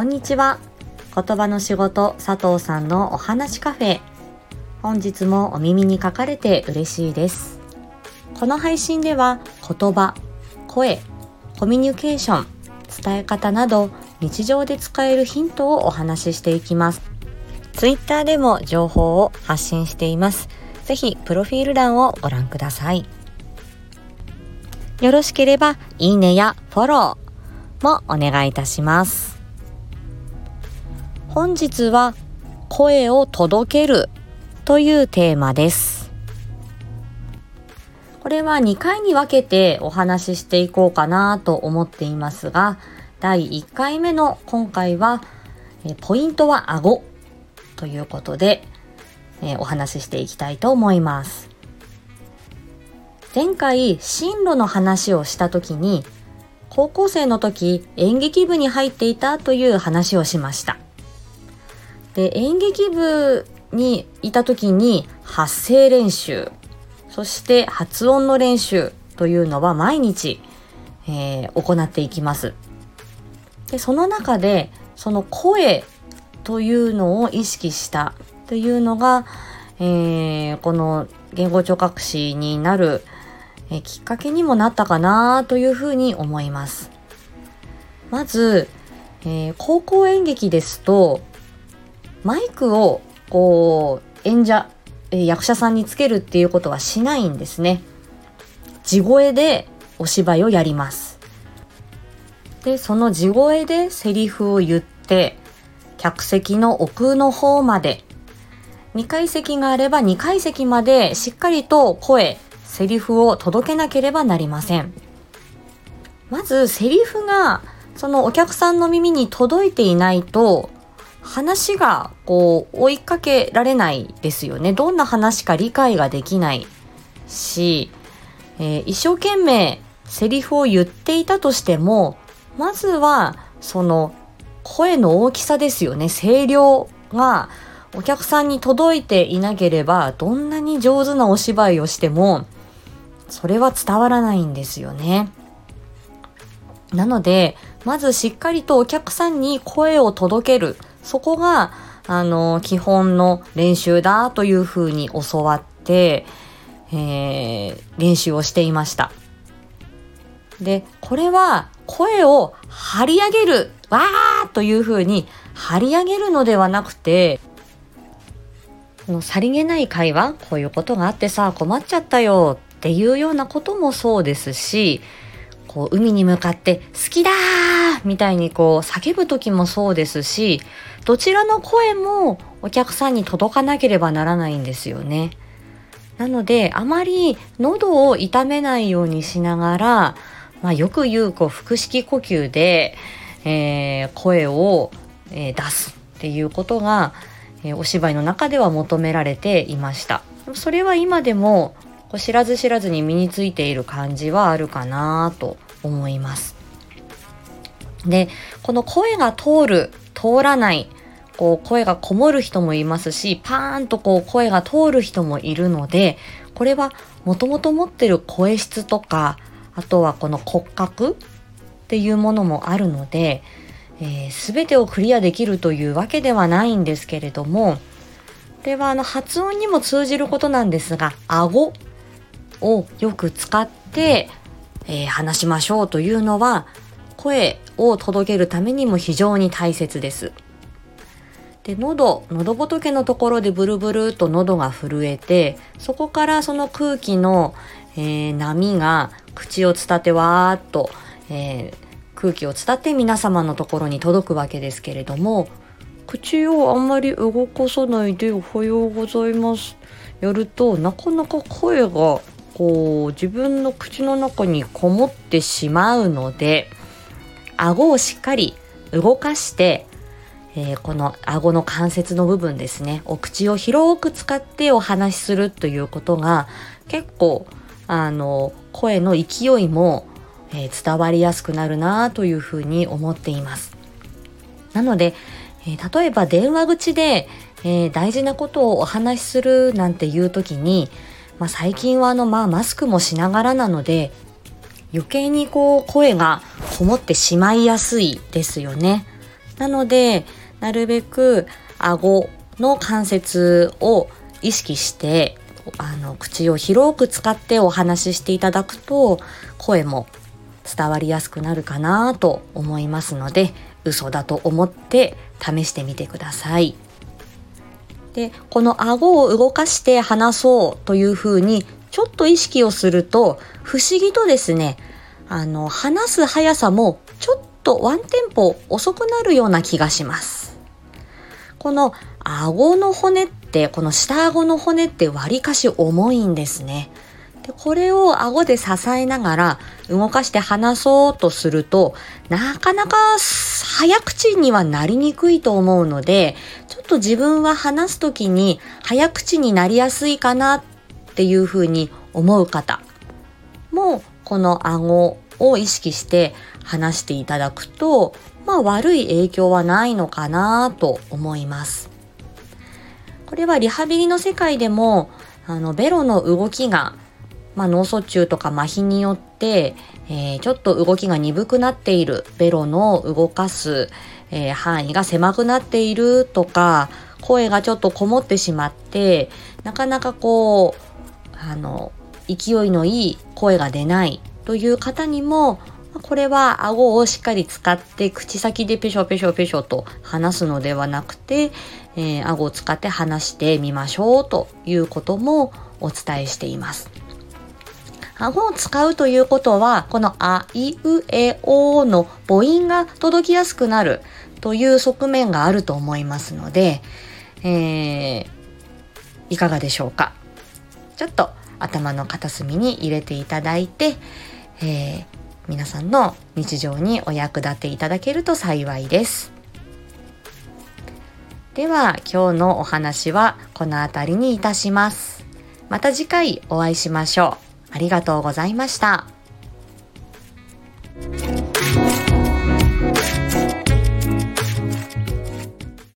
こんにちは。言葉の仕事佐藤さんのお話カフェ。本日もお耳に書かれて嬉しいです。この配信では言葉、声、コミュニケーション、伝え方など日常で使えるヒントをお話ししていきます。Twitter でも情報を発信しています。ぜひプロフィール欄をご覧ください。よろしければいいねやフォローもお願いいたします。本日は声を届けるというテーマです。これは2回に分けてお話ししていこうかなと思っていますが、第1回目の今回は、ポイントは顎ということで、えお話ししていきたいと思います。前回進路の話をした時に高校生の時演劇部に入っていたという話をしました。で演劇部にいた時に発声練習そして発音の練習というのは毎日、えー、行っていきます。でその中でその声というのを意識したというのが、えー、この言語聴覚士になる、えー、きっかけにもなったかなというふうに思います。まず、えー、高校演劇ですとマイクをこう演者、役者さんにつけるっていうことはしないんですね。地声でお芝居をやります。で、その地声でセリフを言って、客席の奥の方まで、2階席があれば2階席までしっかりと声、セリフを届けなければなりません。まずセリフがそのお客さんの耳に届いていないと話がこう追いかけられないですよね。どんな話か理解ができないし、えー、一生懸命セリフを言っていたとしても、まずはその声の大きさですよね。声量がお客さんに届いていなければ、どんなに上手なお芝居をしても、それは伝わらないんですよね。なので、まずしっかりとお客さんに声を届ける。そこが、あの、基本の練習だというふうに教わって、えー、練習をしていました。で、これは声を張り上げる、わーというふうに張り上げるのではなくて、のさりげない会話、こういうことがあってさ、困っちゃったよっていうようなこともそうですし、こう海に向かって好きだーみたいにこう叫ぶ時もそうですし、どちらの声もお客さんに届かなければならないんですよね。なので、あまり喉を痛めないようにしながら、まあ、よく言うこう腹式呼吸で、えー、声を、えー、出すっていうことが、えー、お芝居の中では求められていました。それは今でもこう知らず知らずに身についている感じはあるかなと思います。で、この声が通る、通らない、こう声がこもる人もいますし、パーンとこう声が通る人もいるので、これはもともと持ってる声質とか、あとはこの骨格っていうものもあるので、えー、てをクリアできるというわけではないんですけれども、これはあの発音にも通じることなんですが、顎をよく使って、えー、話しましょうというのは、声を届けるためにも非常に大切です。で、喉、喉仏のところでブルブルと喉が震えて、そこからその空気の、えー、波が口を伝ってわーっと、えー、空気を伝って皆様のところに届くわけですけれども、口をあんまり動かさないでおはようございますやるとなかなか声がこう自分の口の中にこもってしまうので顎をしっかり動かしてえー、この顎の関節の部分ですね、お口を広く使ってお話しするということが結構あの声の勢いも、えー、伝わりやすくなるなというふうに思っています。なので、えー、例えば電話口で、え、大事なことをお話しするなんていう時に、まあ、最近はあの、まあ、マスクもしながらなので余計にこう声がこもってしまいやすいですよね。なので、なるべく顎の関節を意識して、あの、口を広く使ってお話ししていただくと、声も伝わりやすくなるかなと思いますので、嘘だと思って試してみてください。で、この顎を動かして話そうというふうにちょっと意識をすると、不思議とですね、あの、話す速さもちょっとワンテンポ遅くなるような気がします。この顎の骨って、この下顎の骨って割かし重いんですね。これを顎で支えながら動かして話そうとすると、なかなか早口にはなりにくいと思うので、ちょっと自分は話すときに早口になりやすいかなっていうふうに思う方も、この顎を意識して話していただくと、まあ悪い影響はないのかなと思います。これはリハビリの世界でも、あの、ベロの動きがまあ、脳卒中とか麻痺によって、えー、ちょっと動きが鈍くなっているベロの動かす、えー、範囲が狭くなっているとか声がちょっとこもってしまってなかなかこうあの勢いのいい声が出ないという方にもこれは顎をしっかり使って口先でペショペショペショと話すのではなくて、えー、顎を使って話してみましょうということもお伝えしています。顎を使うということは、このあいうえおの母音が届きやすくなるという側面があると思いますので、えー、いかがでしょうか。ちょっと頭の片隅に入れていただいて、えー、皆さんの日常にお役立ていただけると幸いです。では今日のお話はこの辺りにいたします。また次回お会いしましょう。ありがとうございました。